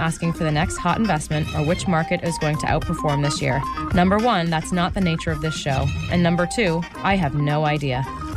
asking for the next hot investment or which market is going to outperform this year. Number one, that's not the nature of this show. And number two, I have no idea.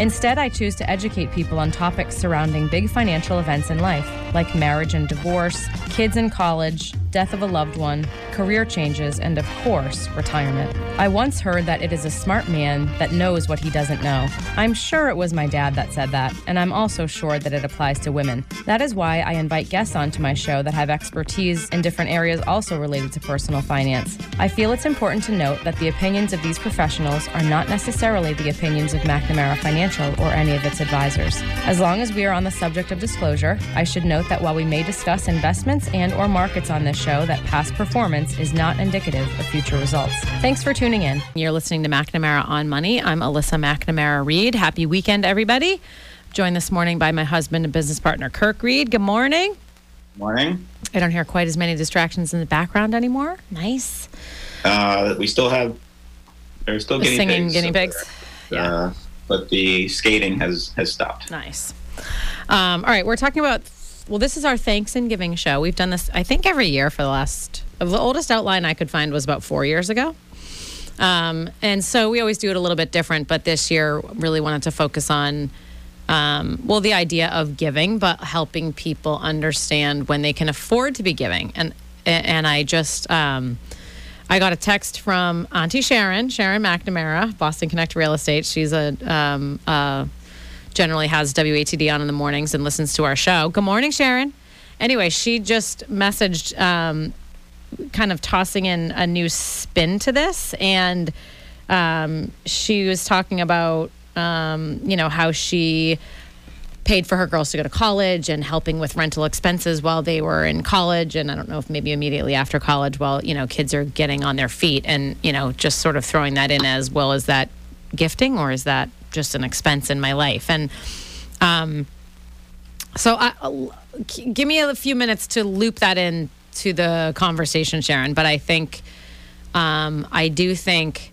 Instead, I choose to educate people on topics surrounding big financial events in life, like marriage and divorce, kids in college, death of a loved one, career changes, and of course, retirement. I once heard that it is a smart man that knows what he doesn't know. I'm sure it was my dad that said that, and I'm also sure that it applies to women. That is why I invite guests onto my show that have expertise in different areas also related to personal finance. I feel it's important to note that the opinions of these professionals are not necessarily the opinions of McNamara Financial or any of its advisors. As long as we are on the subject of disclosure, I should note that while we may discuss investments and or markets on this show that past performance is not indicative of future results. Thanks for tuning in. You're listening to McNamara on Money. I'm Alyssa McNamara Reed. Happy weekend, everybody. Joined this morning by my husband and business partner, Kirk Reed. Good morning. Morning. I don't hear quite as many distractions in the background anymore. Nice. Uh, we still have, there's still The guinea singing pigs. guinea pigs. they're- Yeah. Uh, but the skating has has stopped. Nice. Um, all right, we're talking about. Well, this is our thanks and giving show. We've done this, I think, every year for the last. The oldest outline I could find was about four years ago. Um, and so we always do it a little bit different, but this year really wanted to focus on, um, well, the idea of giving, but helping people understand when they can afford to be giving. And and I just um, I got a text from Auntie Sharon, Sharon McNamara, Boston Connect Real Estate. She's a um, uh, generally has WATD on in the mornings and listens to our show. Good morning, Sharon. Anyway, she just messaged, um, kind of tossing in a new spin to this, and um, she was talking about, um, you know, how she paid for her girls to go to college and helping with rental expenses while they were in college and I don't know if maybe immediately after college while you know kids are getting on their feet and you know just sort of throwing that in as well as that gifting or is that just an expense in my life and um so I, give me a few minutes to loop that in to the conversation Sharon but I think um I do think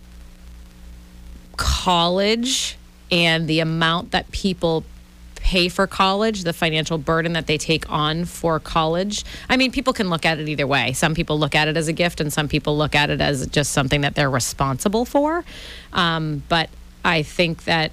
college and the amount that people pay for college, the financial burden that they take on for college. I mean, people can look at it either way. Some people look at it as a gift, and some people look at it as just something that they're responsible for. Um, but I think that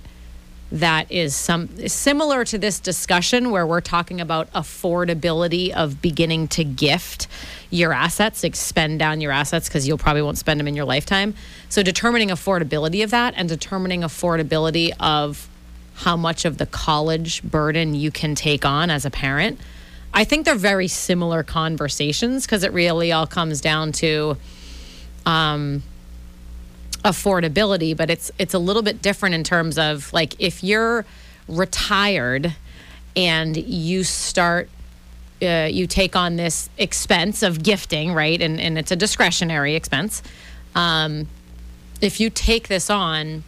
that is some similar to this discussion where we're talking about affordability of beginning to gift your assets, like spend down your assets because you'll probably won't spend them in your lifetime. So determining affordability of that and determining affordability of how much of the college burden you can take on as a parent. I think they're very similar conversations because it really all comes down to um, affordability, but it's it's a little bit different in terms of like if you're retired and you start uh, you take on this expense of gifting, right? And and it's a discretionary expense. Um, if you take this on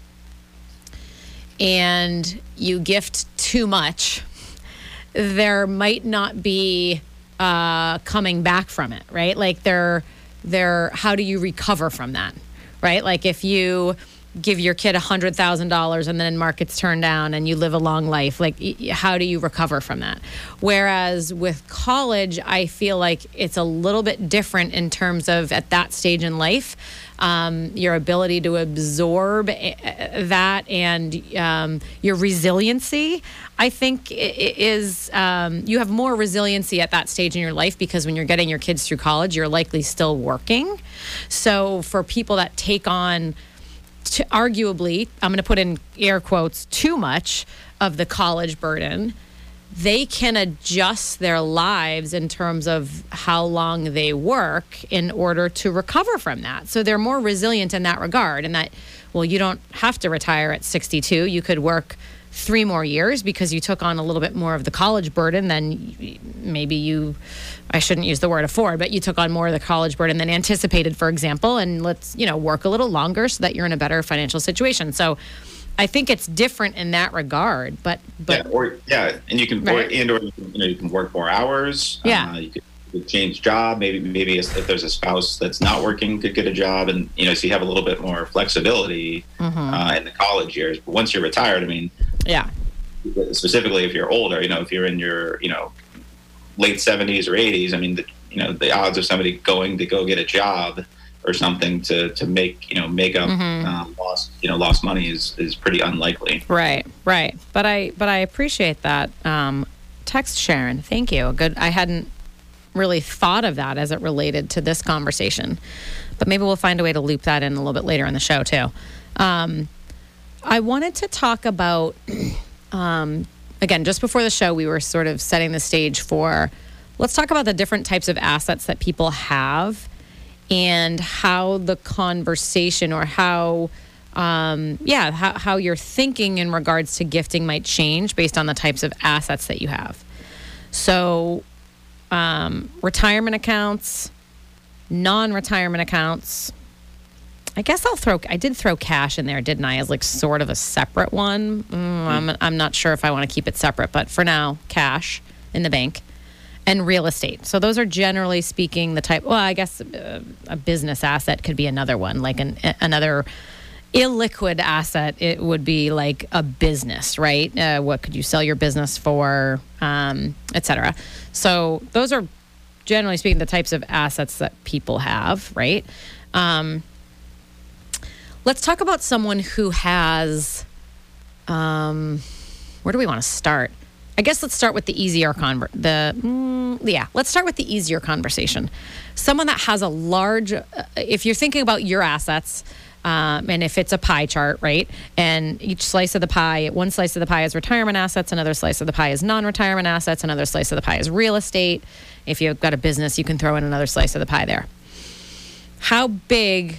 and you gift too much, there might not be uh, coming back from it, right? Like there, there. How do you recover from that, right? Like if you give your kid $100,000 and then markets turn down and you live a long life, like how do you recover from that? Whereas with college, I feel like it's a little bit different in terms of at that stage in life. Um, your ability to absorb eh, eh, that and um, your resiliency, I think, is um, you have more resiliency at that stage in your life because when you're getting your kids through college, you're likely still working. So for people that take on arguably, I'm going to put in air quotes, too much of the college burden, they can adjust their lives in terms of how long they work in order to recover from that. So they're more resilient in that regard. And that, well, you don't have to retire at 62. You could work three more years because you took on a little bit more of the college burden than maybe you I shouldn't use the word afford, but you took on more of the college burden than anticipated, for example, and let's, you know, work a little longer so that you're in a better financial situation. So I think it's different in that regard, but but yeah, or yeah, and you can Right. or, and or you, know you can work more hours. Yeah. uh, you could, you could change job. Maybe maybe if there's a spouse that's not working, could get a job, and you know so you have a little bit more flexibility Mm-hmm. uh, in the college years. But once you're retired, I mean, yeah. specifically if you're older, you know, if you're in your you know late 70s or 80s, I mean, the, you know, the odds of somebody going to go get a job or something to to make you know make up Mm-hmm. um, lost you know lost money is is pretty unlikely. Right, right. But I but I appreciate that. Um, text Sharon, thank you. Good. I hadn't really thought of that as it related to this conversation, but maybe we'll find a way to loop that in a little bit later in the show too. Um, I wanted to talk about um, again just before the show. We were sort of setting the stage for. Let's talk about the different types of assets that people have and how the conversation or how um, yeah how, how your thinking in regards to gifting might change based on the types of assets that you have. So um, retirement accounts non-retirement accounts i guess i'll throw i did throw cash in there didn't i as like sort of a separate one? Mm, I'm, I'm not sure if i want to keep it separate but for now cash in the bank and real estate. So those are generally speaking the type. Well, I guess uh, a business asset could be another one, like an another illiquid asset. It would be like a business, right? Uh, what could you sell your business for, um, et cetera. So those are generally speaking the types of assets that people have, right? Um, let's talk about someone who has. Um, where do we want to start? I guess let's start with the easier conver- the mm, yeah. Let's start with the easier conversation. Someone that has a large. Uh, if you're thinking about your assets. Um, and if it's a pie chart, right? And each slice of the pie, one slice of the pie is retirement assets, another slice of the pie is non retirement assets, another slice of the pie is real estate. If you've got a business, you can throw in another slice of the pie there. How big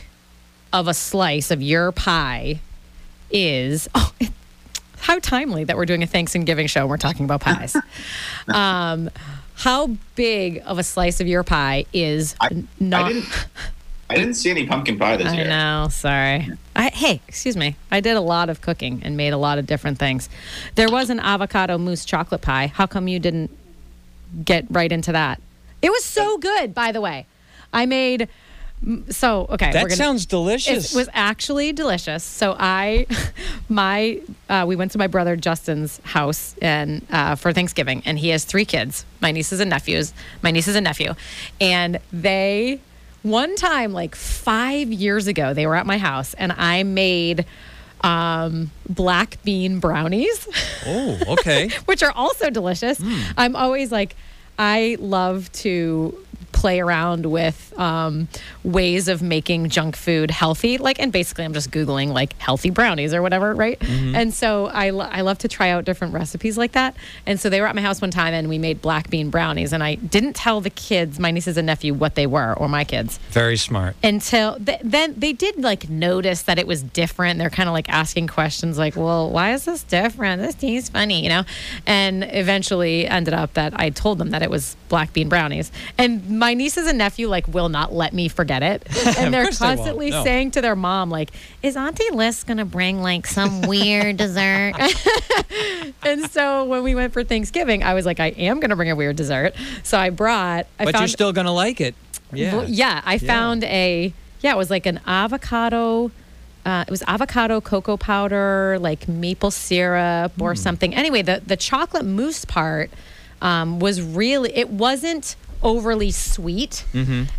of a slice of your pie is, oh, how timely that we're doing a Thanksgiving show and we're talking about pies. um, how big of a slice of your pie is I, not? I didn't I didn't see any pumpkin pie this I year. know. Sorry. I, hey, excuse me. I did a lot of cooking and made a lot of different things. There was an avocado mousse chocolate pie. How come you didn't get right into that? It was so good, by the way. I made. So okay, That gonna, sounds delicious. It was actually delicious. So I, my, uh, we went to my brother Justin's house and uh, for Thanksgiving, and he has three kids, my nieces and nephews, my nieces and nephew, and they, one time like five years ago, they were at my house, and I made um, black bean brownies. oh, okay. which are also delicious. I'm always like, I love to play around with um, ways of making junk food healthy. Like, and basically, I'm just Googling like healthy brownies or whatever, right? And so I, lo- I love to try out different recipes like that. And so they were at my house one time and we made black bean brownies. And I didn't tell the kids, my nieces and nephew, what they were, or my kids Very smart. until th- then they did like notice that it was different they're kind of like asking questions like well why is this different this tastes funny you know and eventually ended up that i told them that it was black bean brownies and my nieces and nephew like will not let me forget it and they're course they constantly No. saying to their mom like is auntie liz gonna bring like some weird dessert and so when we went for thanksgiving i was like i am gonna bring a weird dessert so i brought I but found you're still going to like it. Yeah. yeah, I found a Yeah, it was like an avocado. Uh, it was avocado cocoa powder, like maple syrup or something. Anyway, the the chocolate mousse part um, was really. It wasn't overly sweet,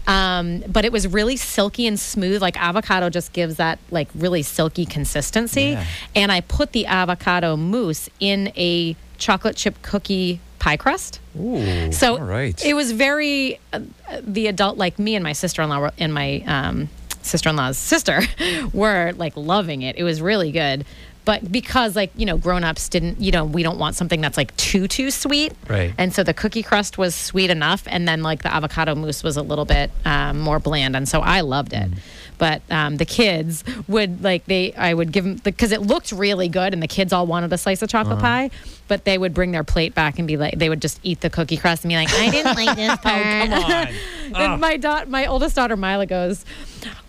um, but it was really silky and smooth. Like avocado just gives that like really silky consistency. Yeah. And I put the avocado mousse in a chocolate chip cookie pie crust. Ooh. So all right. it was very uh, the adult like me and my sister-in-law and my um, sister-in-law's sister were like loving it. It was really good. But because like, you know, grown-ups didn't, you know, we don't want something that's like too too sweet. Right. And so the cookie crust was sweet enough and then like the avocado mousse was a little bit um, more bland and so I loved it. But um, the kids would like they I would give them because it looked really good and the kids all wanted a slice of chocolate pie, but they would bring their plate back and be like they would just eat the cookie crust and be like I didn't like this part. Come on. And my da- my oldest daughter Mila goes,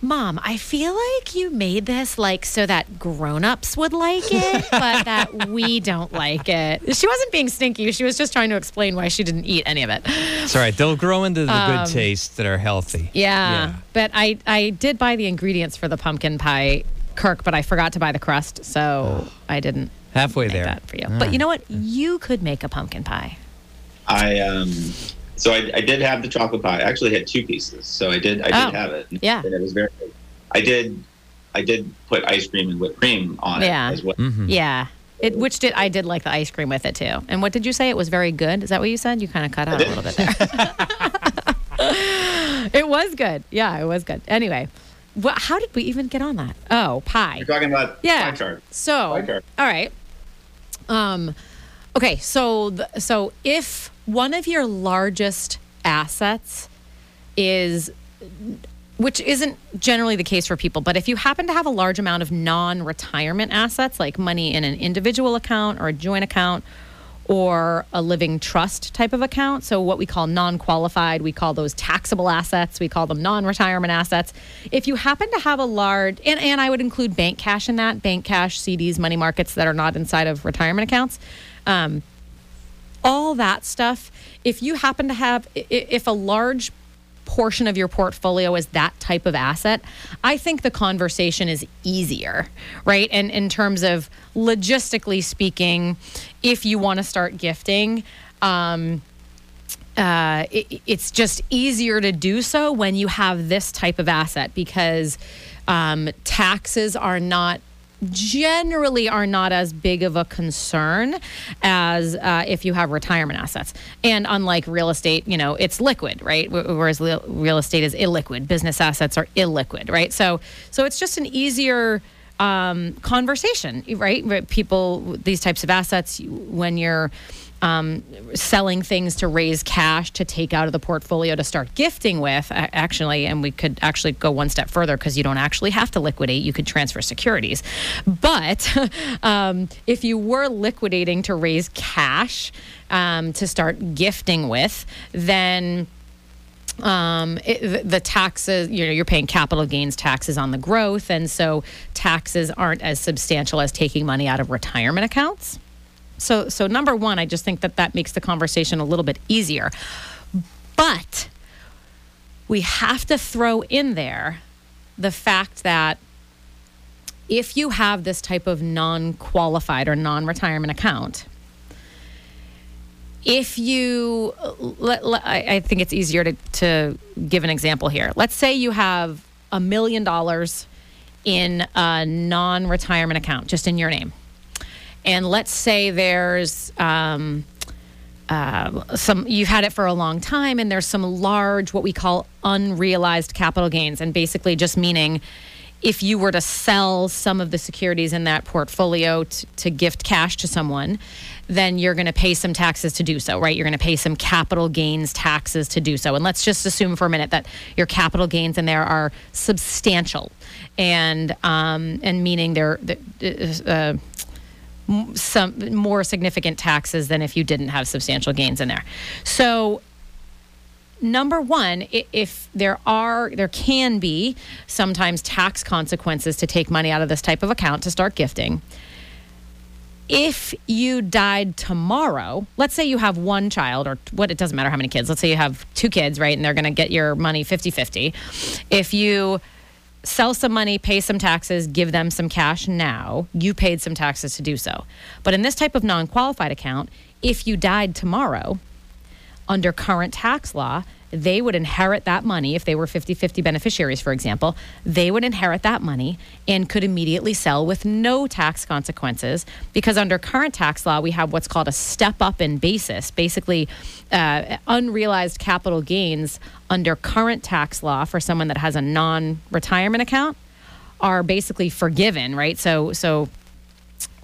"Mom, I feel like you made this like so that grown-ups would like it, but that we don't like it." She wasn't being stinky. She was just trying to explain why she didn't eat any of it. It's all right. They'll grow into the good tastes that are healthy. Um, Yeah. Yeah. But I I did buy the ingredients for the pumpkin pie Kirk, but I forgot to buy the crust, so I didn't Halfway there. that for you. But you know what? You could make a pumpkin pie. I um, so I, I did have the chocolate pie. I actually had two pieces, so I did I did Oh, have it. yeah. and it was very. good. I did, I did put ice cream and whipped cream on Yeah. it as well. Mm-hmm. Yeah. It, which did I did like the ice cream with it too. And what did you say? It was very good. Is that what you said? You kind of cut out a little bit there. it was good. Yeah, it was good. Anyway, wha how did we even get on that? Oh, pie. You're talking about Yeah. pie chart. So, Pie chart. all right. Um, okay. So, the, so if one of your largest assets is, which isn't generally the case for people, but if you happen to have a large amount of non-retirement assets, like money in an individual account or a joint account, or a living trust type of account. So, what we call non qualified, we call those taxable assets, we call them non retirement assets. If you happen to have a large, and, and I would include bank cash in that, bank cash, CDs, money markets that are not inside of retirement accounts. Um, all that stuff, if you happen to have, if a large portion of your portfolio is that type of asset, I think the conversation is easier, right? And in terms of logistically speaking, if you want to start gifting, um, uh, it, it's just easier to do so when you have this type of asset because um, taxes are not generally are not as big of a concern as uh, if you have retirement assets. And unlike real estate, you know, it's liquid, right? Whereas real estate is illiquid. Business assets are illiquid, right? So, so it's just an easier um, conversation, right? People, these types of assets, when you're um, selling things to raise cash to take out of the portfolio to start gifting with, actually, and we could actually go one step further because you don't actually have to liquidate, you could transfer securities. But um, if you were liquidating to raise cash um, to start gifting with, then um, it, the- taxes, you know, you're paying capital gains taxes on the growth, and so taxes aren't as substantial as taking money out of retirement accounts. So, so number one, I just think that that makes the conversation a little bit easier. But we have to throw in there the fact that if you have this type of non qualified or non retirement account, if you, I think it's easier to, to give an example here. Let's say you have a million dollars in a non retirement account, just in your name. And let's say there's um, uh, some, you've had it for a long time, and there's some large, what we call unrealized capital gains. And basically, just meaning if you were to sell some of the securities in that portfolio t- to gift cash to someone, then you're going to pay some taxes to do so, right? You're going to pay some capital gains taxes to do so. And let's just assume for a minute that your capital gains in there are substantial, and um, and meaning they're. Uh, some more significant taxes than if you didn't have substantial gains in there. So number one, if there are, there can be sometimes tax consequences to take money out of this type of account to start gifting. If you died tomorrow, let's say you have one child or what, it doesn't matter how many kids, let's say you have two kids, right? And they're going to get your money 50 50. If you sell some money, pay some taxes, give them some cash now. You paid some taxes to do so. But in this type of non qualified account, if you died tomorrow, under current tax law, they would inherit that money if they were 50 50 beneficiaries, for example. They would inherit that money and could immediately sell with no tax consequences because under current tax law, we have what's called a step up in basis. Basically, uh, unrealized capital gains under current tax law for someone that has a non retirement account are basically forgiven, right? So, so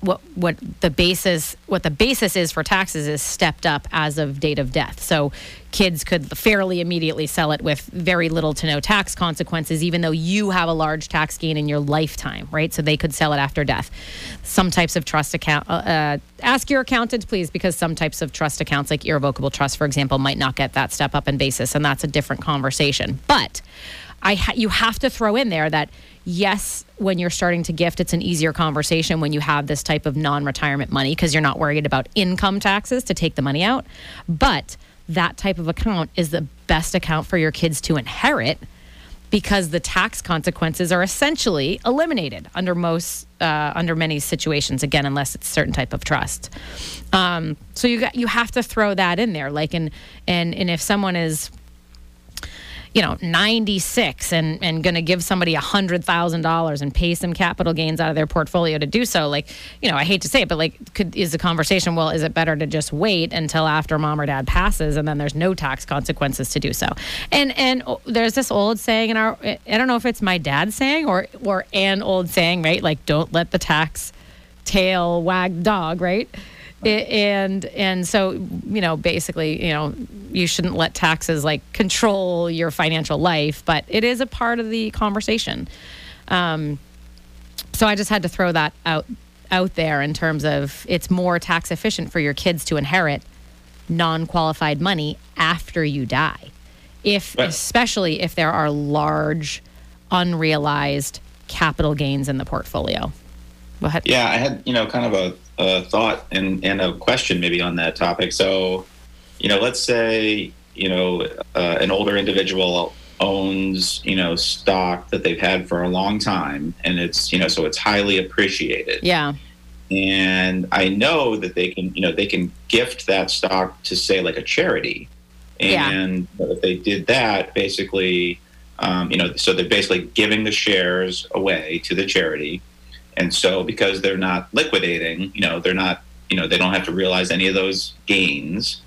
what what the basis what the basis is for taxes is stepped up as of date of death. So kids could fairly immediately sell it with very little to no tax consequences, even though you have a large tax gain in your lifetime, right? So they could sell it after death. Some types of trust account, uh, uh, ask your accountant, please, because some types of trust accounts, like irrevocable trust, for example, might not get that step up in basis, and that's a different conversation. But I ha- you have to throw in there that yes, when you're starting to gift, it's an easier conversation when you have this type of non retirement money because you're not worried about income taxes to take the money out. But that type of account is the best account for your kids to inherit because the tax consequences are essentially eliminated under most uh, under many situations again unless it's a certain type of trust um, so you got you have to throw that in there like and and and if someone is you know, 96 and, and going to give somebody $100,000 and pay some capital gains out of their portfolio to do so, like, you know, I hate to say it, but like, could, is the conversation, well, is it better to just wait until after mom or dad passes and then there's no tax consequences to do so? And, and oh, there's this old saying in our, I don't know if it's my dad saying or, or an old saying, right? Like, don't let the tax tail wag dog, right? And and so you know basically you know you shouldn't let taxes like control your financial life but it is a part of the conversation um, so i just had to throw that out out there in terms of it's more tax efficient for your kids to inherit non-qualified money after you die if right. especially if there are large unrealized capital gains in the portfolio Go ahead. Yeah, I had you know kind of a, a thought and and a question maybe on that topic. So, you know, let's say you know uh, an older individual owns you know stock that they've had for a long time, and it's you know so it's highly appreciated. Yeah. And I know that they can, you know, they can gift that stock to say like a charity, and yeah. if they did that, basically, um, you know, so they're basically giving the shares away to the charity, and so because they're not liquidating, you know, they're not, you know, they don't have to realize any of those gains.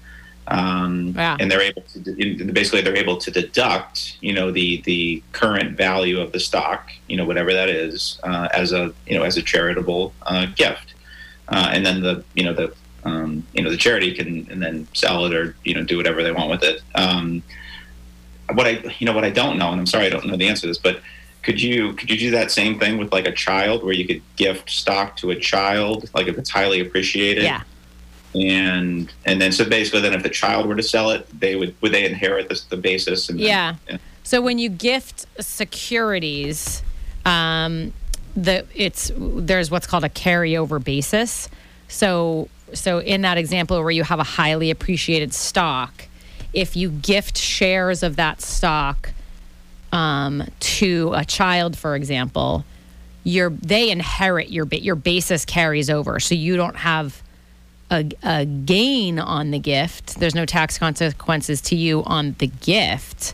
Um, yeah. and they're able to basically they're able to deduct you know the the current value of the stock you know whatever that is uh, as a you know as a charitable uh, gift uh, and then the you know the um, you know the charity can and then sell it or you know do whatever they want with it um, what I you know what I don't know and I'm sorry I don't know the answer to this but could you could you do that same thing with like a child where you could gift stock to a child like if it's highly appreciated? Yeah. And and then so basically then if the child were to sell it they would would they inherit this, the basis and yeah. Then, yeah. So when you gift securities um the it's there's what's called a carryover basis. So so in that example where you have a highly appreciated stock if you gift shares of that stock um, to a child, for example, your they inherit your your basis carries over, so you don't have a, a gain on the gift. There's no tax consequences to you on the gift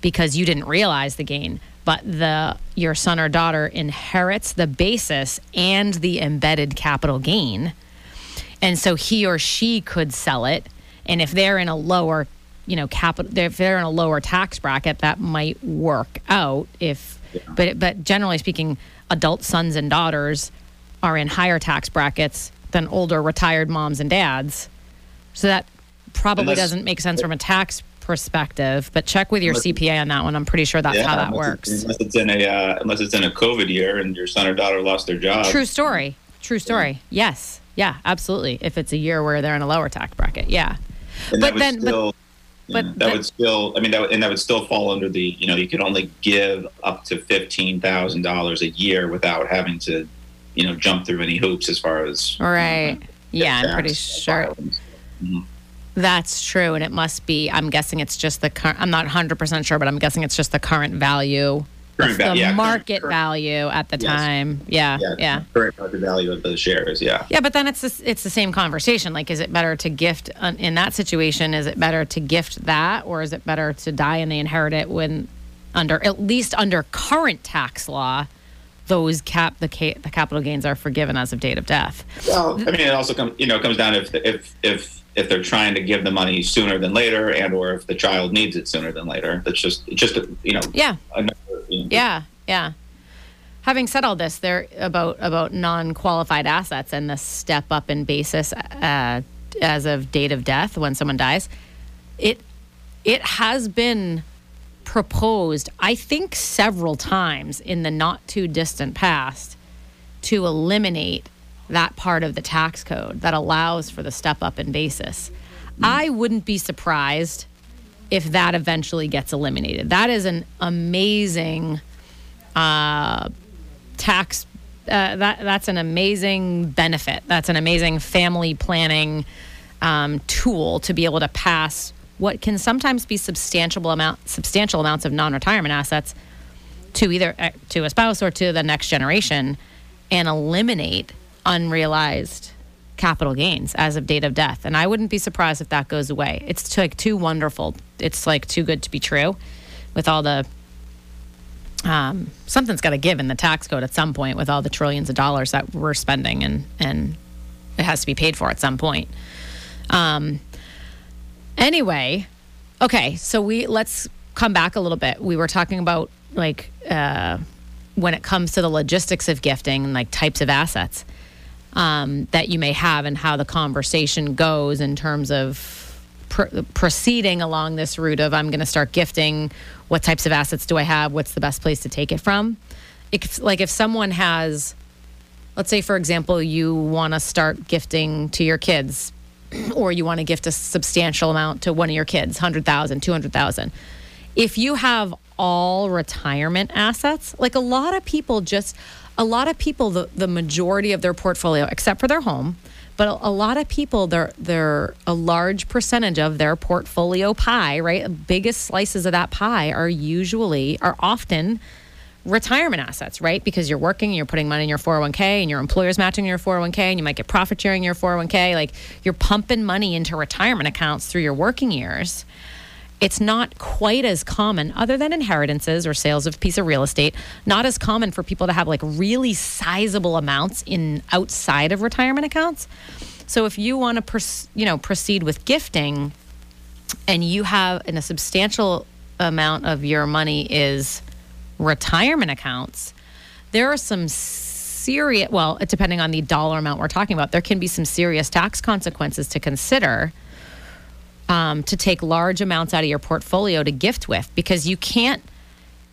because you didn't realize the gain. But the your son or daughter inherits the basis and the embedded capital gain, and so he or she could sell it. And if they're in a lower you know capital if they're in a lower tax bracket that might work out if yeah. but but generally speaking adult sons and daughters are in higher tax brackets than older retired moms and dads. So that probably unless, doesn't make sense from a tax perspective but check with your cpa on that one. I'm pretty sure that's yeah, how that works. unless it's in a uh, unless it's in a covid year and your son or daughter lost their job. True story. True story. Yeah. yes. Yeah absolutely. If it's a year where they're in a lower tax bracket. Yeah. And but then still, but but that would still, I mean, that would, and that would still fall under the, you know, you could only give up to fifteen thousand dollars a year without having to, you know, jump through any hoops as far as right. yeah, I'm pretty sure. Mm-hmm. That's true, and it must be. I'm guessing it's just the current. I'm not 100 percent sure, but I'm guessing it's just the current value Current the yeah, market current- value at the Yes. time. Yeah, yeah, yeah. current market value of the shares. Yeah. Yeah, but then it's the, it's the same conversation. Like, is it better to gift in that situation? Is it better to gift that, or is it better to die and they inherit it when under at least under current tax law, those cap the ca- the capital gains are forgiven as of date of death. Well, I mean, it also comes you know comes down if if if if they're trying to give the money sooner than later, and or if the child needs it sooner than later. That's just it's just a, you know Yeah, another, you know, yeah, yeah. Having said all this, there about about non-qualified assets and the step up in basis uh, as of date of death when someone dies. It it has been proposed, I think, several times in the not too distant past to eliminate that part of the tax code that allows for the step up in basis. I wouldn't be surprised if that eventually gets eliminated. That is an amazing uh, tax. Uh, that that's an amazing benefit. That's an amazing family planning um, tool to be able to pass what can sometimes be substantial amount substantial amounts of non-retirement assets to either uh, to a spouse or to the next generation, and eliminate unrealized capital gains as of date of death. And I wouldn't be surprised if that goes away. It's like too wonderful. It's like too good to be true, with all the um, something's got to give in the tax code at some point with all the trillions of dollars that we're spending and and it has to be paid for at some point. Um, anyway, okay, so we let's come back a little bit. We were talking about like uh, when it comes to the logistics of gifting and like types of assets um, that you may have and how the conversation goes in terms of pr- proceeding along this route of I'm going to start gifting. What types of assets do I have? What's the best place to take it from? If, like if someone has, let's say for example, you want to start gifting to your kids, or you want to gift a substantial amount to one of your kids, 100,000, 200,000. If you have all retirement assets, like a lot of people just, a lot of people, the, the majority of their portfolio, except for their home, but a, lot of people, they're, they're a large percentage of their portfolio pie, right? Biggest slices of that pie are usually, are often retirement assets, right? Because you're working, and you're putting money in your 401k, and your employer's matching your 401k, and you might get profit sharing your 401k. Like you're pumping money into retirement accounts through your working years. It's not quite as common, other than inheritances or sales of piece of real estate, not as common for people to have like really sizable amounts in outside of retirement accounts. So if you want to, pers- you know, proceed with gifting, and you have and a substantial amount of your money is retirement accounts, there are some serious, well, depending on the dollar amount we're talking about, there can be some serious tax consequences to consider um, to take large amounts out of your portfolio to gift with because you can't.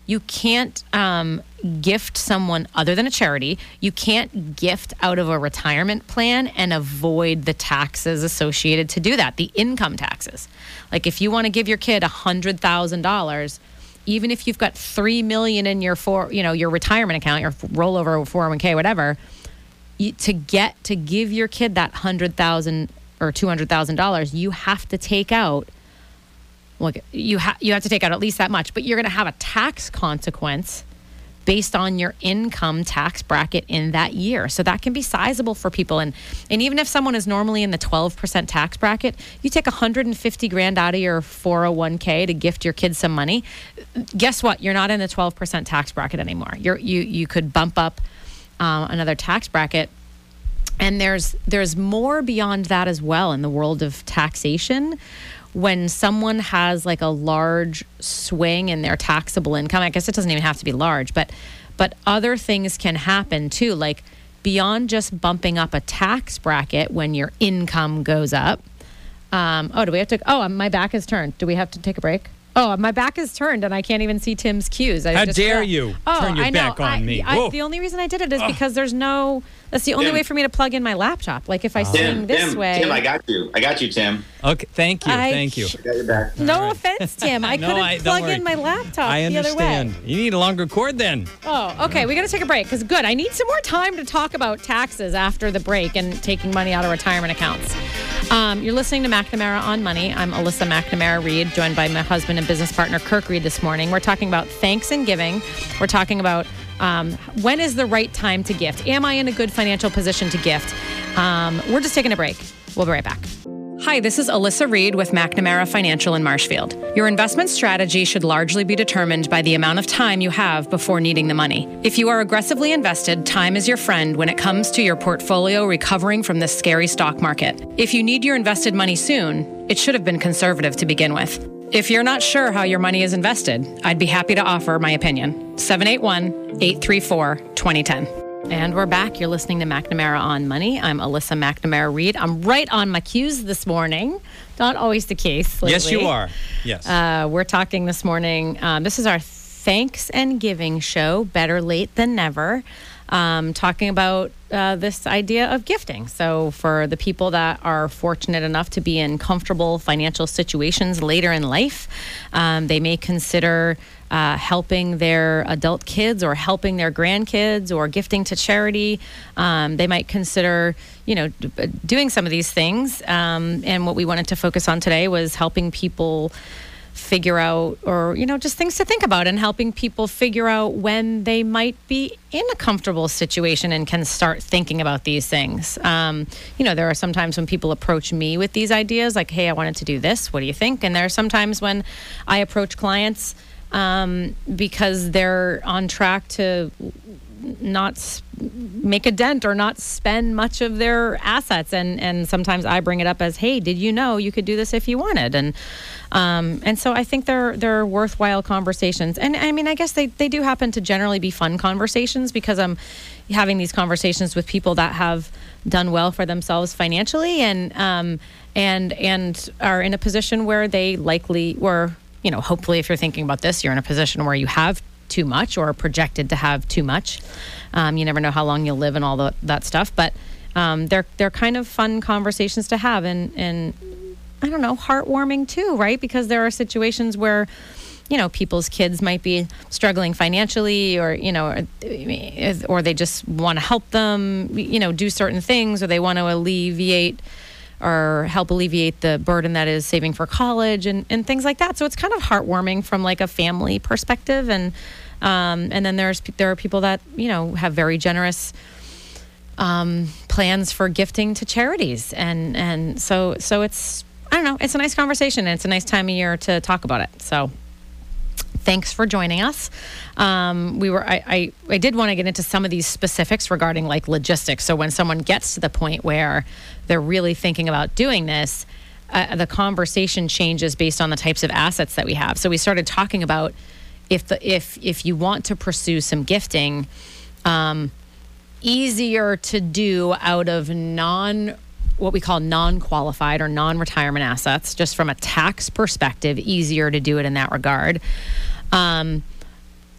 You can't um, gift someone other than a charity. You can't gift out of a retirement plan and avoid the taxes associated to do that, the income taxes. Like if you want to give your kid $100,000, even if you've got three million in your for you know your retirement account, your rollover 401k, whatever, you, to get to give your kid that hundred thousand or two hundred thousand dollars, you have to take out. Look, you have you have to take out at least that much, but you're going to have a tax consequence based on your income tax bracket in that year. So that can be sizable for people. And and even if someone is normally in the 12% tax bracket, you take 150 grand out of your 401k to gift your kids some money. Guess what? You're not in the 12% tax bracket anymore. You're you you could bump up um, another tax bracket. And there's there's more beyond that as well in the world of taxation when someone has like a large swing in their taxable income, I guess it doesn't even have to be large, but but other things can happen too, like beyond just bumping up a tax bracket when your income goes up. Um, oh, do we have to? Oh, my back is turned. Do we have to take a break? Oh, my back is turned and I can't even see Tim's cues. I How dare realized- you Oh, turn your I know. back on I- me. I- the only reason I did it is because there's no. That's the only Tim. way for me to plug in my laptop. Like if I swing Tim, this Tim, way. Tim, I got you. I got you, Tim. Okay, thank you, I- thank you. I got your back. no offense, Tim. I No, couldn't I- plug worry. in my laptop I the other way. understand. You need a longer cord then. Oh, okay. We got to take a break because good. I need some more time to talk about taxes after the break and taking money out of retirement accounts. Um, you're listening to McNamara on Money. I'm Alyssa McNamara Reed, joined by my husband and business partner Kirk Reed this morning. We're talking about thanks and giving. We're talking about um, when is the right time to gift? Am I in a good financial position to gift? Um, we're just taking a break. We'll be right back. Hi, this is Alyssa Reed with McNamara Financial in Marshfield. Your investment strategy should largely be determined by the amount of time you have before needing the money. If you are aggressively invested, time is your friend when it comes to your portfolio recovering from this scary stock market. If you need your invested money soon, it should have been conservative to begin with. If you're not sure how your money is invested, I'd be happy to offer my opinion. 781 834 2010. And we're back. You're listening to McNamara on Money. I'm Alyssa McNamara Reed. I'm right on my cues this morning. Not always the case. Lately. Yes, you are. Yes. Uh, we're talking this morning. Um, this is our thanks and giving show, Better Late Than Never. Um, talking about uh, this idea of gifting. So, for the people that are fortunate enough to be in comfortable financial situations later in life, um, they may consider uh, helping their adult kids or helping their grandkids or gifting to charity. Um, they might consider, you know, doing some of these things. Um, and what we wanted to focus on today was helping people figure out or you know just things to think about and helping people figure out when they might be in a comfortable situation and can start thinking about these things. Um, you know there are sometimes when people approach me with these ideas like hey i wanted to do this. What do you think? And there are sometimes when i approach clients um, because they're on track to not make a dent or not spend much of their assets. And and sometimes I bring it up as hey did you know you could do this if you wanted? And um, and so I think they're they're worthwhile conversations. And I mean I guess they, they do happen to generally be fun conversations because I'm having these conversations with people that have done well for themselves financially and um, and and are in a position where they likely were you know, hopefully, if you're thinking about this, you're in a position where you have too much or projected to have too much. Um, you never know how long you'll live and all the, that stuff, but um, they're they're kind of fun conversations to have, and and I don't know, heartwarming too, right? Because there are situations where you know people's kids might be struggling financially or you know or, or they just want to help them you know do certain things or they want to alleviate or help alleviate the burden that is saving for college and, and things like that. So it's kind of heartwarming from like a family perspective. And um, and then there's there are people that you know have very generous um, plans for gifting to charities, and and so so it's I don't know, it's a nice conversation and it's a nice time of year to talk about it. So thanks for joining us. Um, we were I, I, I did want to get into some of these specifics regarding like logistics. So when someone gets to the point where they're really thinking about doing this, uh, the conversation changes based on the types of assets that we have. So we started talking about if the if if you want to pursue some gifting. Um, easier to do out of non what we call non qualified or non retirement assets, just from a tax perspective, easier to do it in that regard. Um,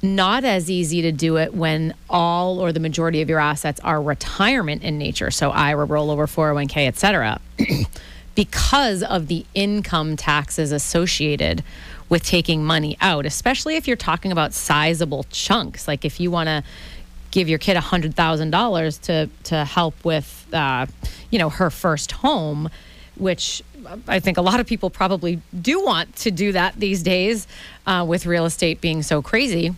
not as easy to do it when all or the majority of your assets are retirement in nature, so IRA, rollover, 401k, et cetera, because of the income taxes associated with taking money out, especially if you're talking about sizable chunks. Like if you want to give your kid $100,000 to, to help with, uh, you know, her first home, which I think a lot of people probably do want to do that these days uh, with real estate being so crazy.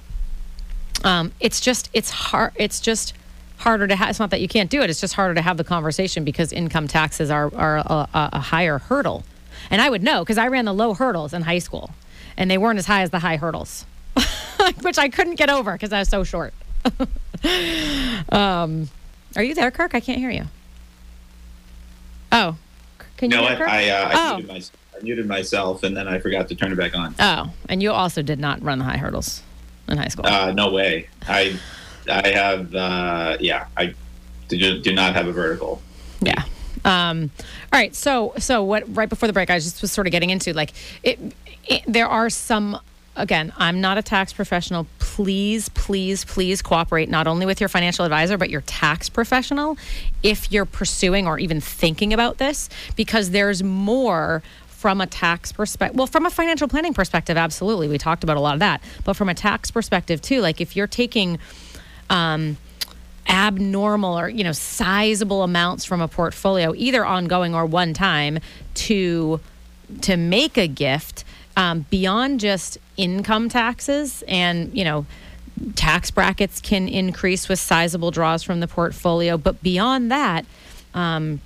Um, it's just it's hard. It's just harder to have. It's not that you can't do it. It's just harder to have the conversation because income taxes are are a, a higher hurdle. And I would know because I ran the low hurdles in high school, and they weren't as high as the high hurdles, which I couldn't get over because I was so short. um, are you there, Kirk? I can't hear you. Oh, can you? No, I, I, uh, I, oh. muted my, I muted myself, and then I forgot to turn it back on. Oh, and you also did not run the high hurdles in high school. Uh, no way. I, I have. Uh, yeah, I do, do not have a vertical. Yeah. Um, all right. So, so what? Right before the break, I just was sort of getting into like it, it there are some again, I'm not a tax professional. Please, please, please cooperate not only with your financial advisor, but your tax professional if you're pursuing or even thinking about this, because there's more from a tax perspective. Well, from a financial planning perspective, absolutely. We talked about a lot of that. But from a tax perspective, too, like if you're taking, um, abnormal or you know sizable amounts from a portfolio either ongoing or one time to to make a gift um, beyond just income taxes and you know tax brackets can increase with sizable draws from the portfolio. But beyond that um,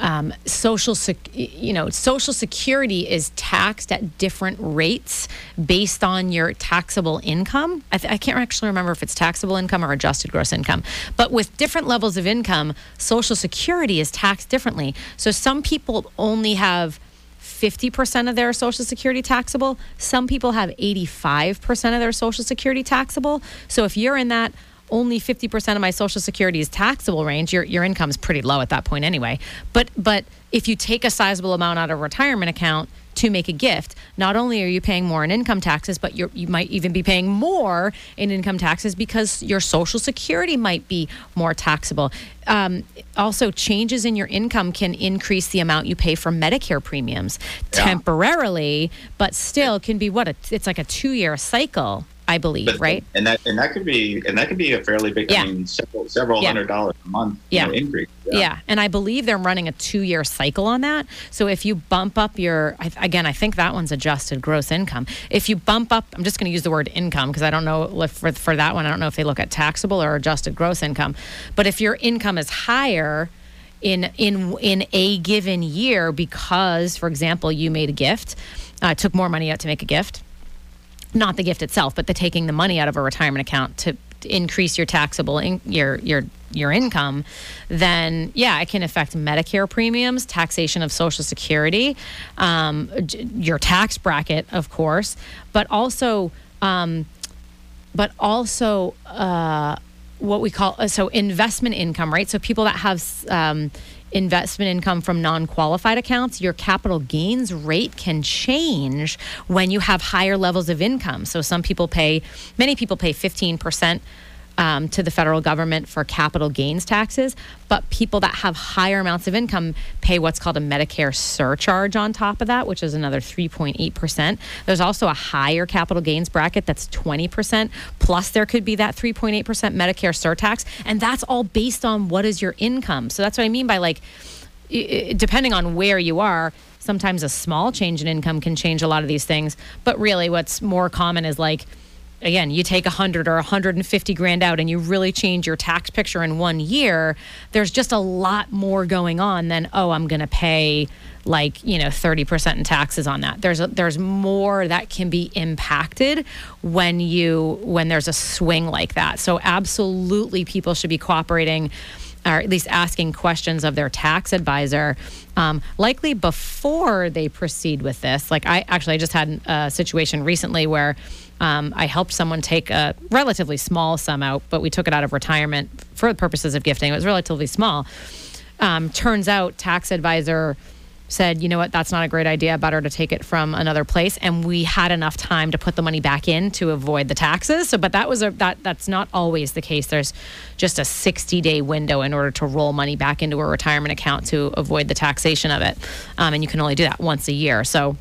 um, social sec- you know social security is taxed at different rates based on your taxable income. I, th- I, can't actually remember if it's taxable income or adjusted gross income but with different levels of income social security is taxed differently. So some people only have 50% of their social security taxable. Some people have 85% of their social security taxable. So if you're in that only 50% of my social security is taxable range, your, your income is pretty low at that point anyway. But, but if you take a sizable amount out of a retirement account to make a gift, not only are you paying more in income taxes, but you you might even be paying more in income taxes because your social security might be more taxable. Um, also, changes in your income can increase the amount you pay for Medicare premiums yeah. temporarily, but still can be what a, it's like a two year cycle I believe, but, right? And that and that could be and that could be a fairly big, yeah. I mean, several several yeah. hundred dollars a month yeah. know, increase. Yeah. yeah. and I believe they're running a two year cycle on that. So if you bump up your again, I think that one's adjusted gross income. If you bump up, I'm just going to use the word income because I don't know for for that one. I don't know if they look at taxable or adjusted gross income. But if your income is higher in in in a given year because, for example, you made a gift, uh, took more money out to make a gift not the gift itself, but the taking the money out of a retirement account to increase your taxable in, your your your income, then yeah, it can affect Medicare premiums, taxation of Social Security, um, your tax bracket, of course, but also, um, but also uh, what we call so investment income, right? So people that have um, investment income from non qualified accounts, your capital gains rate can change when you have higher levels of income. So some people pay, many people pay 15%. Um, to the federal government for capital gains taxes, but people that have higher amounts of income pay what's called a Medicare surcharge on top of that, which is another 3.8%. There's also a higher capital gains bracket that's 20%, plus there could be that 3.8% Medicare surtax, and that's all based on what is your income. So that's what I mean by like, depending on where you are, sometimes a small change in income can change a lot of these things. But really, what's more common is like, again, you take 100 or 150 grand out and you really change your tax picture in one year, there's just a lot more going on than, oh, I'm going to pay like, you know, 30% in taxes on that. There's a, there's more that can be impacted when you when there's a swing like that. So absolutely people should be cooperating or at least asking questions of their tax advisor, um, likely before they proceed with this. Like I actually I just had a situation recently where um, I helped someone take a relatively small sum out, but we took it out of retirement for the purposes of gifting. It was relatively small. Um, turns out, tax advisor said, you know what, that's not a great idea. Better to take it from another place. And we had enough time to put the money back in to avoid the taxes. So, but that was a that that's not always the case. There's just a 60 day window in order to roll money back into a retirement account to avoid the taxation of it, um, and you can only do that once a year. So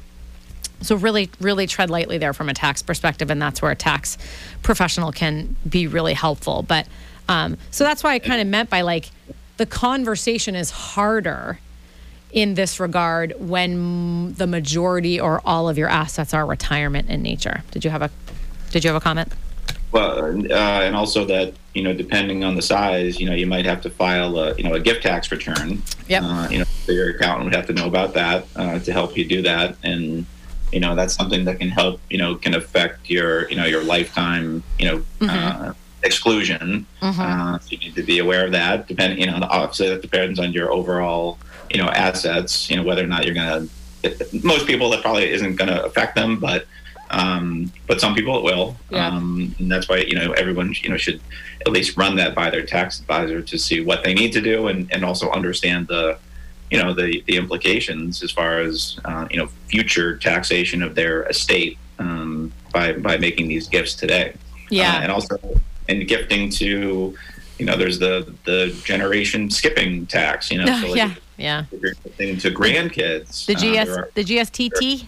so really, really tread lightly there from a tax perspective, and that's where a tax professional can be really helpful. But um, so that's why I kind of meant by like the conversation is harder in this regard when the majority or all of your assets are retirement in nature. Did you have a Did you have a comment? Well, uh, and also that you know, depending on the size, you know, you might have to file a you know a gift tax return. Yeah. Uh, you know, so your accountant would have to know about that uh, to help you do that, and you know that's something that can help you know can affect your you know your lifetime you know mm-hmm. uh, exclusion mm-hmm. uh, so you need to be aware of that depending you know obviously that depends on your overall you know assets you know whether or not you're gonna most people that probably isn't going to affect them but um, but some people it will yeah. um, and that's why you know everyone you know should at least run that by their tax advisor to see what they need to do and, and also understand the you know the the implications as far as uh, you know future taxation of their estate um, by by making these gifts today. Yeah, uh, and also in gifting to you know there's the the generation skipping tax. You know, so like yeah, yeah. Gifting to grandkids. The GS uh, are, the GSTT.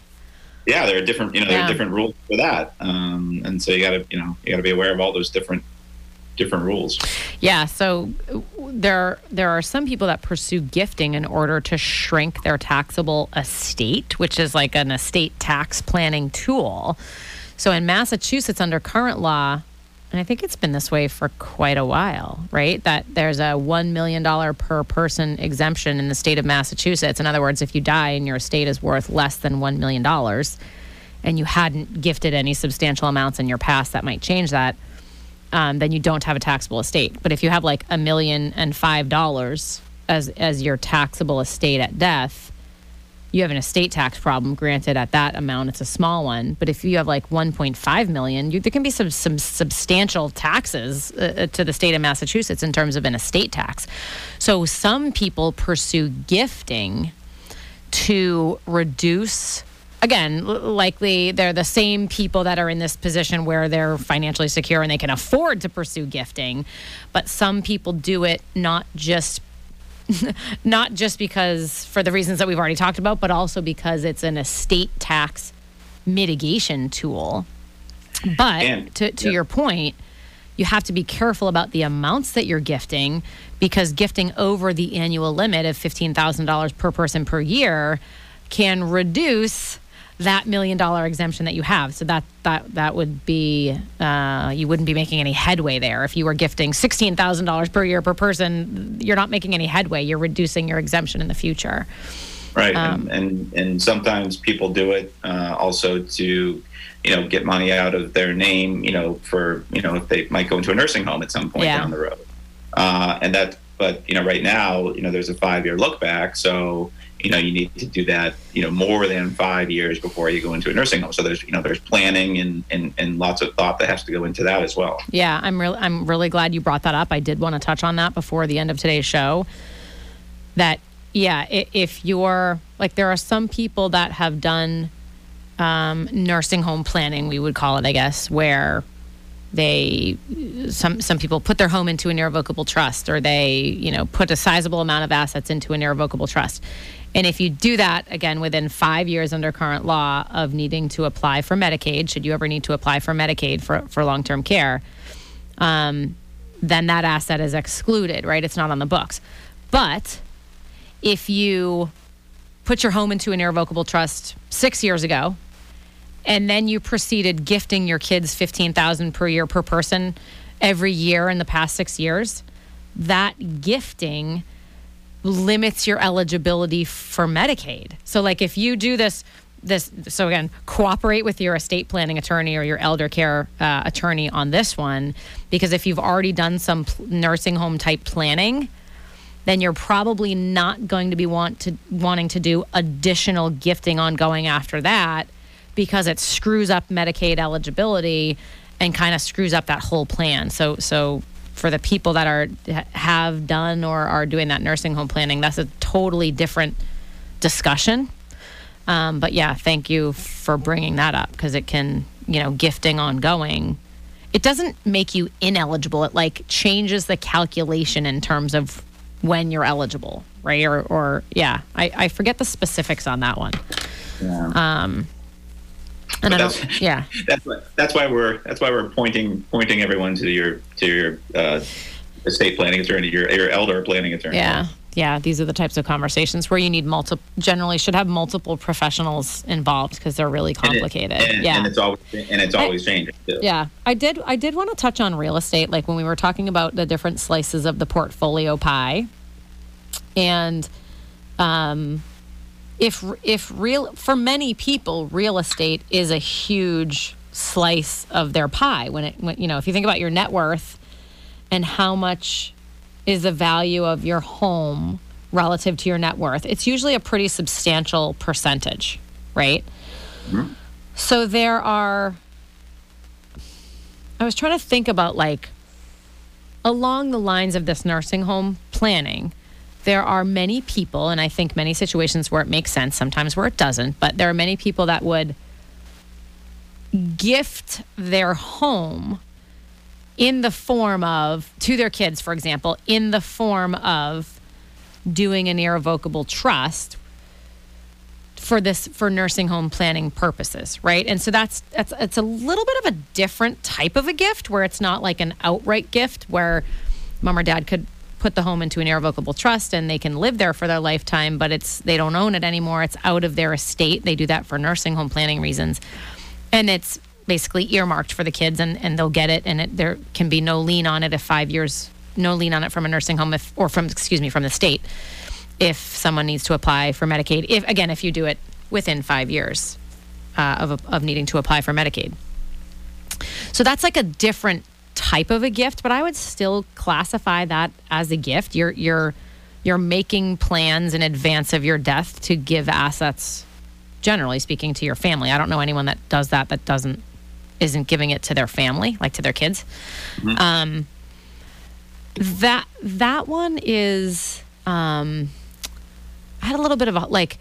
Yeah, there are different you know there are different rules for that, um, and so you got to you know you got to be aware of all those different different rules. Yeah, so there there are some people that pursue gifting in order to shrink their taxable estate, which is like an estate tax planning tool. So in Massachusetts under current law, and I think it's been this way for quite a while, right? That there's a $1 million per person exemption in the state of Massachusetts. In other words, if you die and your estate is worth less than $1 million and you hadn't gifted any substantial amounts in your past, that might change that. Um, then you don't have a taxable estate. But if you have like a million and five dollars as as your taxable estate at death, you have an estate tax problem. Granted, at that amount, it's a small one. But if you have like 1.5 million, you, there can be some some substantial taxes uh, uh, to the state of Massachusetts in terms of an estate tax. So some people pursue gifting to reduce. Again, likely they're the same people that are in this position where they're financially secure and they can afford to pursue gifting. But some people do it not just not just because for the reasons that we've already talked about, but also because it's an estate tax mitigation tool. But and, to, to your point, you have to be careful about the amounts that you're gifting because gifting over the annual limit of $15,000 per person per year can reduce that million dollar exemption that you have. So that that that would be uh, you wouldn't be making any headway there if you were gifting sixteen thousand dollars per year per person. You're not making any headway. You're reducing your exemption in the future. Right, um, and, and, and sometimes people do it uh, also to you know get money out of their name. You know, for you know if they might go into a nursing home at some point yeah. down the road, uh, and that. But you know, right now, you know, there's a five year look back, so you know you need to do that you know more than five years before you go into a nursing home. So there's you know there's planning and and, and lots of thought that has to go into that as well. Yeah i'm really i'm really glad you brought that up. I did want to touch on that before the end of today's show. That yeah if you're like there are some people that have done um, nursing home planning we would call it i guess where they some some people put their home into an irrevocable trust or they you know put a sizable amount of assets into an irrevocable trust and if you do that, again, within five years under current law of needing to apply for Medicaid, should you ever need to apply for Medicaid for, for long term care, um, then that asset is excluded, right? It's not on the books. But if you put your home into an irrevocable trust six years ago, and then you proceeded gifting your kids 15000 per year per person every year in the past six years, that gifting limits your eligibility for Medicaid. So like if you do this this so again cooperate with your estate planning attorney or your elder care uh, attorney on this one because if you've already done some nursing home type planning then you're probably not going to be want to wanting to do additional gifting ongoing after that because it screws up Medicaid eligibility and kind of screws up that whole plan. So so for the people that are have done or are doing that nursing home planning, that's a totally different discussion. Um, but yeah, thank you for bringing that up because it can, you know, gifting ongoing. It doesn't make you ineligible. It like changes the calculation in terms of when you're eligible, right? Or, or yeah, I, I forget the specifics on that one. Yeah. Um, and that's, yeah, that's why, that's why we're that's why we're pointing pointing everyone to your to your uh, estate planning attorney, your your elder planning attorney. Yeah, yeah. These are the types of conversations where you need multiple. Generally, should have multiple professionals involved because they're really complicated. And, it, and, yeah, and it's always and it's always I, changing. Too. Yeah, I did. I did want to touch on real estate, like when we were talking about the different slices of the portfolio pie, and um if if real for many people real estate is a huge slice of their pie when it when, you know if you think about your net worth and how much is the value of your home relative to your net worth it's usually a pretty substantial percentage right mm-hmm. so there are i was trying to think about like along the lines of this nursing home planning there are many people, and I think many situations where it makes sense, sometimes where it doesn't, but there are many people that would gift their home in the form of, to their kids, for example, in the form of doing an irrevocable trust for this for nursing home planning purposes, right? And so that's that's it's a little bit of a different type of a gift where it's not like an outright gift where mom or dad could put the home into an irrevocable trust and they can live there for their lifetime, but it's they don't own it anymore. It's out of their estate. They do that for nursing home planning reasons. And it's basically earmarked for the kids and, and they'll get it and it, there can be no lien on it if five years no lien on it from a nursing home if or from excuse me from the state if someone needs to apply for Medicaid. If again, if you do it within five years uh, of, of needing to apply for Medicaid. So that's like a different type of a gift, but I would still classify that as a gift. You're you're you're making plans in advance of your death to give assets generally speaking to your family. I don't know anyone that does that that doesn't isn't giving it to their family, like to their kids. Mm-hmm. Um, that that one is um, I had a little bit of a like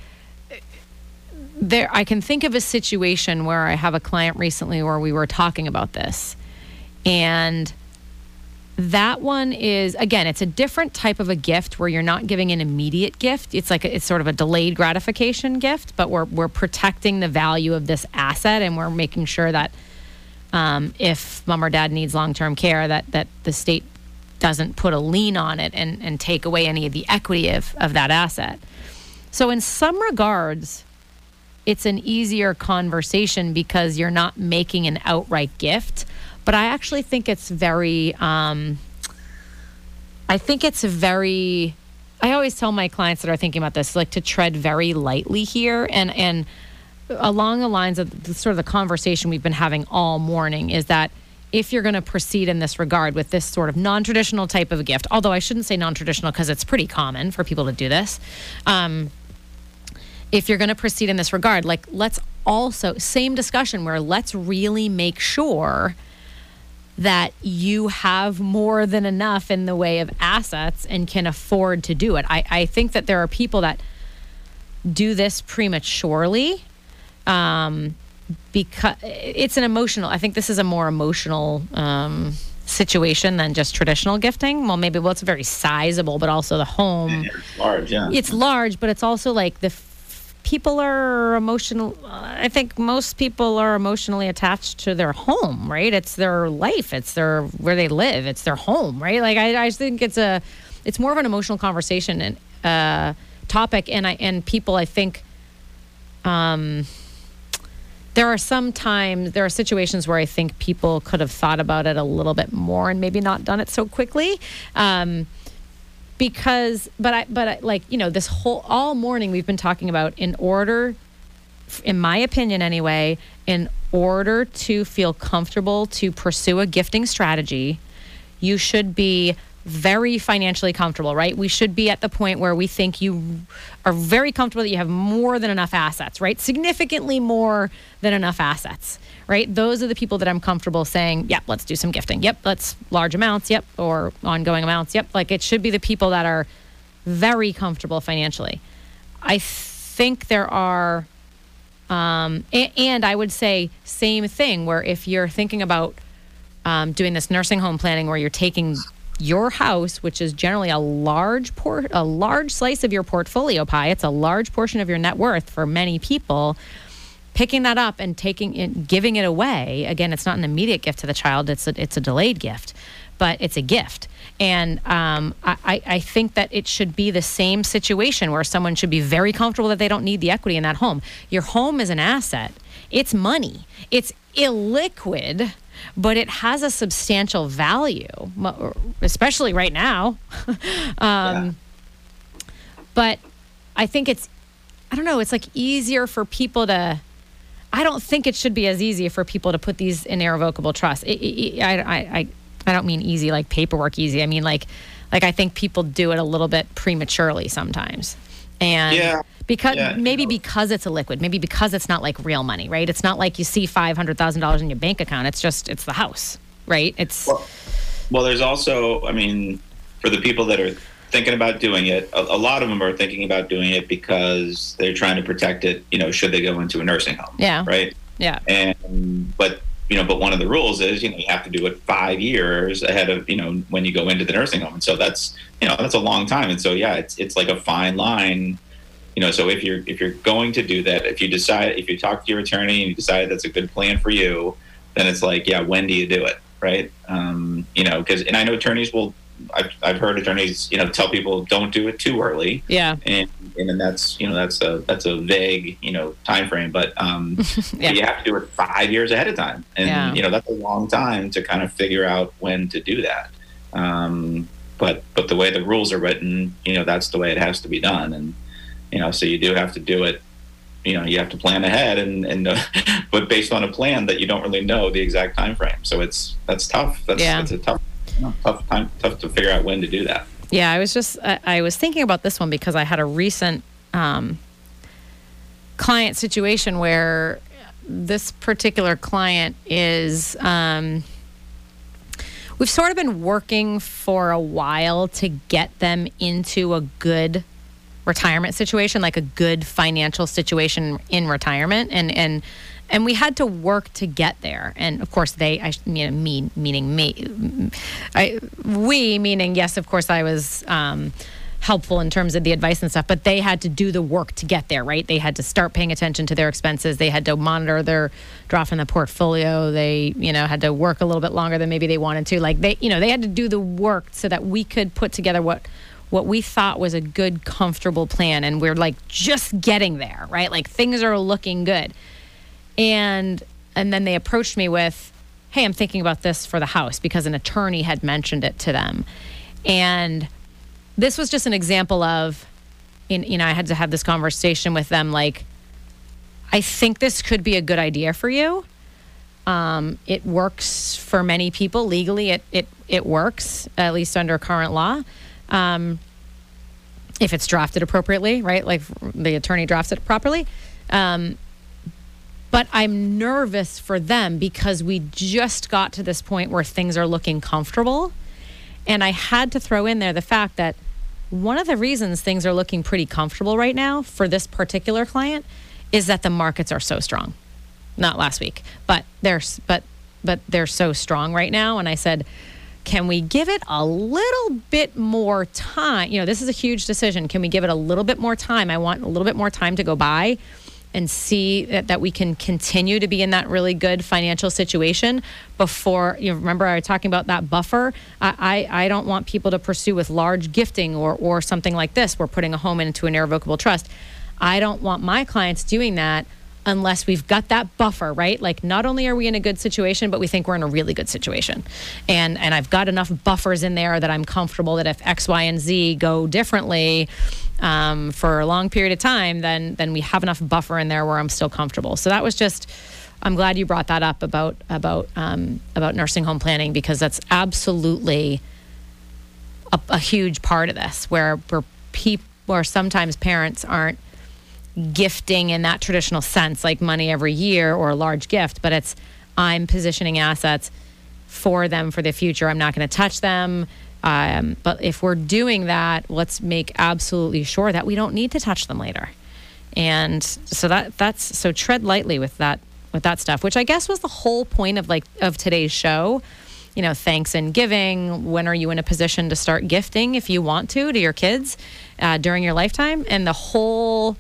there I can think of a situation where I have a client recently where we were talking about this and that one is again it's a different type of a gift where you're not giving an immediate gift. It's like a, it's sort of a delayed gratification gift but we're we're protecting the value of this asset and we're making sure that um, if mom or dad needs long-term care that that the state doesn't put a lien on it and, and take away any of the equity of, of that asset. So in some regards it's an easier conversation because you're not making an outright gift but I actually think it's very, um, I think it's very, I always tell my clients that are thinking about this, like to tread very lightly here. And, and along the lines of the, sort of the conversation we've been having all morning is that if you're going to proceed in this regard with this sort of non-traditional type of a gift, although I shouldn't say non-traditional because it's pretty common for people to do this. Um, if you're going to proceed in this regard, like let's also same discussion where let's really make sure that you have more than enough in the way of assets and can afford to do it. I, I think that there are people that do this prematurely um, because it's an emotional, I think this is a more emotional um, situation than just traditional gifting. Well, maybe, well, it's very sizable, but also the home. It's large, yeah. It's large, but it's also like the people are emotional. I think most people are emotionally attached to their home, right? It's their life. It's their where they live. It's their home, right? Like I, I think it's a, it's more of an emotional conversation and uh, topic, and I and people I think, um, there are some times there are situations where I think people could have thought about it a little bit more and maybe not done it so quickly. Um, because but I but I, like you know this whole all morning we've been talking about in order in my opinion anyway in order to feel comfortable to pursue a gifting strategy you should be very financially comfortable, right? We should be at the point where we think you are very comfortable that you have more than enough assets, right? Significantly more than enough assets right? Those are the people that I'm comfortable saying, yep, let's do some gifting. Yep, let's large amounts. Yep, or ongoing amounts. Yep, like it should be the people that are very comfortable financially. I think there are, um, and, and, I would say same thing where if you're thinking about um, doing this nursing home planning where you're taking your house, which is generally a large port, a large slice of your portfolio pie, it's a large portion of your net worth for many people picking that up and taking it, giving it away. Again, it's not an immediate gift to the child; it's a, it's a delayed gift, but it's a gift. And um, I, I think that it should be the same situation where someone should be very comfortable that they don't need the equity in that home. Your home is an asset. It's money. It's illiquid, but it has a substantial value, especially right now. um, yeah. But I think it's, I don't know, it's like easier for people to I don't think it should be as easy for people to put these in irrevocable trust. It, it, I, I, I don't mean easy like paperwork easy. I mean like, like I think people do it a little bit prematurely sometimes. And yeah. because yeah, maybe because it's a liquid, maybe because it's not like real money, right? It's not like you see five hundred thousand dollars in your bank account. It's just it's the house, right? It's well, well, there's also, I mean, for the people that are thinking about doing it. A, a, lot of them are thinking about doing it because they're trying to protect it. You know, should they go into a nursing home? Yeah. Right. Yeah. And but you know, but one of the rules is you know you have to do it five years ahead of you know when you go into the nursing home, and so that's you know that's a long time, and so yeah, it's it's like a fine line you know, so if you're if you're going to do that, if you decide if you talk to your attorney and you decide that's a good plan for you, then it's like, yeah, when do you do it, right? Um, you know, because and I know attorneys will. I've, I've heard attorneys, you know, tell people don't do it too early. Yeah. And and then that's you know that's a that's a vague you know time frame, but um, Yeah. you have to do it five years ahead of time, and Yeah. you know that's a long time to kind of figure out when to do that. Um, but but the way the rules are written, you know, that's the way it has to be done, and you know, so you do have to do it. You know, you have to plan ahead, and and uh, but based on a plan that you don't really know the exact time frame. So it's that's tough. That's Yeah. that's a tough tough time tough to figure out when to do that. Yeah, I was just I, I was thinking about this one because I had a recent um, client situation where this particular client is um, we've sort of been working for a while to get them into a good retirement situation, like a good financial situation in retirement, and and and we had to work to get there. And of course, they, I you know, me meaning me, I we meaning yes, of course, I was. Um, helpful in terms of the advice and stuff but they had to do the work to get there right? They had to start paying attention to their expenses. They had to monitor their draw from the portfolio. They you know had to work a little bit longer than maybe they wanted to. Like they you know they had to do the work so that we could put together what what we thought was a good comfortable plan. And we're like just getting there right? Like things are looking good and and then they approached me with hey i'm thinking about this for the house because an attorney had mentioned it to them. And this was just an example of in, you know i had to have this conversation with them like i think this could be a good idea for you. Um, it works for many people. Legally it, it, it works at least under current law. Um, if it's drafted appropriately right? Like the attorney drafts it properly. Um, but I'm nervous for them because we just got to this point where things are looking comfortable. And I had to throw in there the fact that one of the reasons things are looking pretty comfortable right now for this particular client is that the markets are so strong. Not last week, but they're but but they're so strong right now and I said can we give it a little bit more time? You know, this is a huge decision. Can we give it a little bit more time? I want a little bit more time to go by and see that, that we can continue to be in that really good financial situation before you remember I was talking about that buffer. I, I, I don't want people to pursue with large gifting or or something like this. We're putting a home into an irrevocable trust. I don't want my clients doing that unless we've got that buffer, right? Like not only are we in a good situation, but we think we're in a really good situation. And and I've got enough buffers in there that I'm comfortable that if X, Y, and Z go differently um, for a long period of time, then then we have enough buffer in there where I'm still comfortable. So that was just I'm glad you brought that up about about um, about nursing home planning because that's absolutely a, a huge part of this where where people where sometimes parents aren't gifting in that traditional sense, like money every year or a large gift, but it's I'm positioning assets for them for the future. I'm not going to touch them. Um, but if we're doing that, let's make absolutely sure that we don't need to touch them later. And so that that's so tread lightly with that with that stuff, which I guess was the whole point of like of today's show. You know, thanks and giving. When are you in a position to start gifting if you want to to your kids uh, during your lifetime? And the whole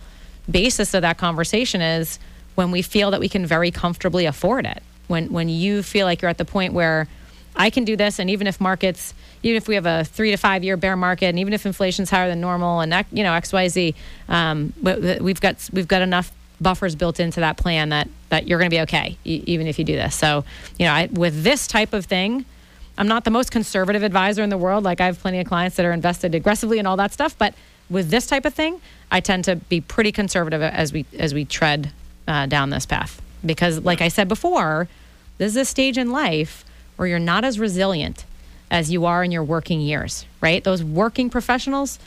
basis of that conversation is when we feel that we can very comfortably afford it. When when you feel like you're at the point where I can do this, and even if markets, even if we have a three to five year bear market, and even if inflation's higher than normal, and that, you know X Y Z, um, we've got we've got enough buffers built into that plan that that you're going to be okay, e- even if you do this. So you know, I, with this type of thing, I'm not the most conservative advisor in the world. Like I have plenty of clients that are invested aggressively and all that stuff, but with this type of thing, I tend to be pretty conservative as we as we tread uh, down this path because, like I said before, this is a stage in life where you're not as resilient as you are in your working years. Right? Those working professionals,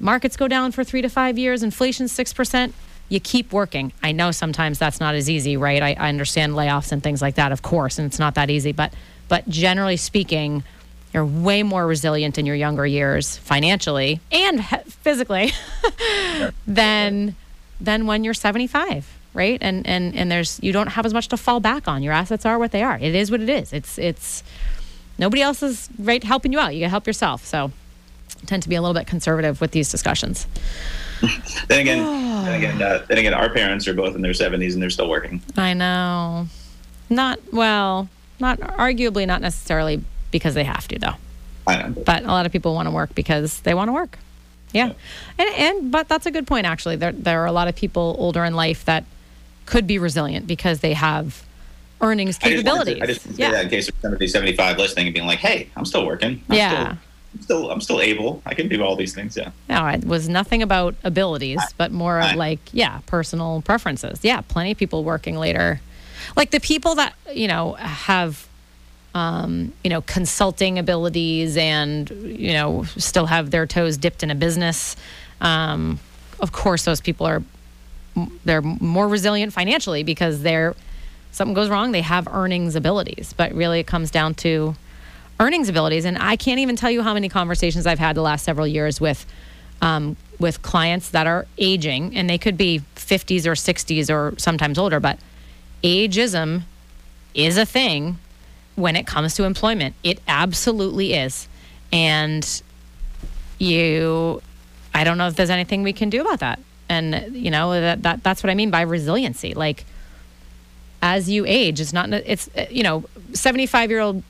markets go down for three to five years, inflation six percent. You keep working. I know sometimes that's not as easy, right? I, I understand layoffs and things like that, of course, and it's not that easy. But but generally speaking, you're way more resilient in your younger years financially and physically than than when you're 75 right and and and there's you don't have as much to fall back on your assets are what they are it is what it is it's it's nobody else is right helping you out you gotta help yourself so tend to be a little bit conservative with these discussions. then again, then again, uh, then again, our parents are both in their 70s and they're still working. I know. Not well, not arguably not necessarily because they have to though. I know. But a lot of people want to work because they want to work. Yeah. And and but that's a good point actually. There there are a lot of people older in life that could be resilient because they have earnings capabilities. I just, to, I just yeah. say that in case there's somebody 75 listening and being like, "Hey, I'm still working." I'm yeah. Still, I'm still I'm still able. I can do all these things. Yeah. No, it was nothing about abilities, but more of like yeah, personal preferences. Yeah, plenty of people working later. Like the people that you know have um, you know, consulting abilities and, you know, still have their toes dipped in a business. Um, of course, those people are, they're more resilient financially because they're, something goes wrong, they have earnings abilities. But really, it comes down to earnings abilities. And I can't even tell you how many conversations I've had the last several years with, um, with clients that are aging, and they could be 50s or 60s or sometimes older, but ageism is a thing when it comes to employment. It absolutely is. And you, I don't know if there's anything we can do about that. And, you know, that, that that's what I mean by resiliency. Like, as you age, it's not, it's, you know, 75 year old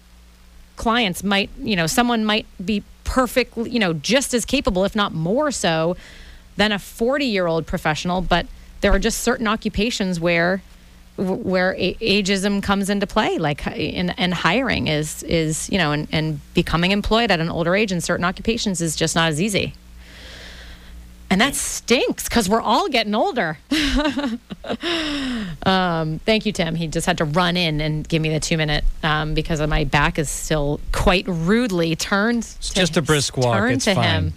clients might, you know, someone might be perfectly, you know, just as capable, if not more so, than a 40 year old professional. But there are just certain occupations where where ageism comes into play like in, and hiring is is you know and, and becoming employed at an older age in certain occupations is just not as easy and that stinks because we're all getting older. um, thank you, Tim. He just had to run in and give me the two minute um, because my back is still quite rudely turned. It's just a brisk walk. Turned it's to fine. him.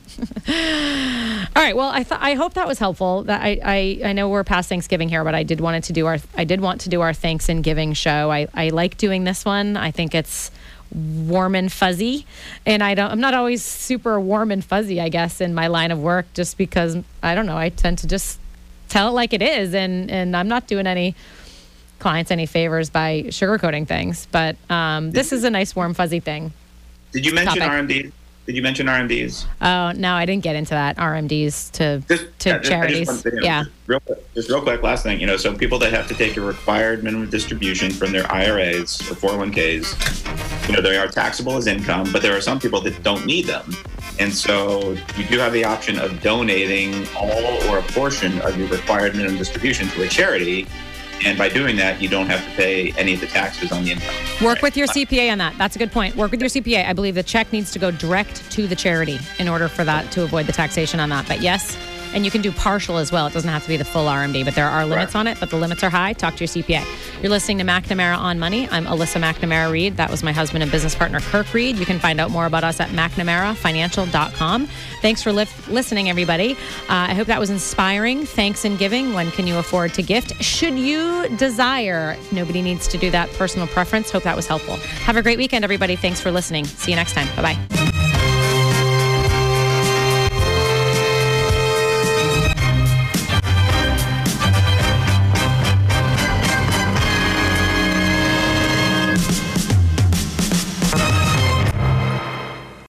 all right. Well, I thought I hope that was helpful. That I, I I know we're past Thanksgiving here, but I did wanted to do our I did want to do our thanks and giving show. I I like doing this one. I think it's warm and fuzzy and i don't i'm not always super warm and fuzzy i guess in my line of work just because i don't know i tend to just tell it like it is and and i'm not doing any clients any favors by sugarcoating things but um, this is a nice warm fuzzy thing did you mention Topic. rmd did you mention RMDs? Oh no, I didn't get into that. RMDs to just, to yeah, charities. Just, you know, yeah. Just real, quick, just real quick, last thing. You know, so people that have to take a required minimum distribution from their IRAs or 401ks, you know, they are taxable as income, but there are some people that don't need them. And so you do have the option of donating all or a portion of your required minimum distribution to a charity and by doing that, you don't have to pay any of the taxes on the income. Work with your CPA on that. That's a good point. Work with your CPA. I believe the check needs to go direct to the charity in order for that to avoid the taxation on that. But yes, and you can do partial as well. It doesn't have to be the full RMD, but there are limits right. on it. But the limits are high. Talk to your CPA. You're listening to McNamara on Money. I'm Alyssa McNamara Reed. That was my husband and business partner, Kirk Reed. You can find out more about us at McNamaraFinancial.com. Thanks for li- listening, everybody. Uh, I hope that was inspiring. Thanks and giving. When can you afford to gift? Should you desire, nobody needs to do that personal preference. Hope that was helpful. Have a great weekend, everybody. Thanks for listening. See you next time. Bye bye.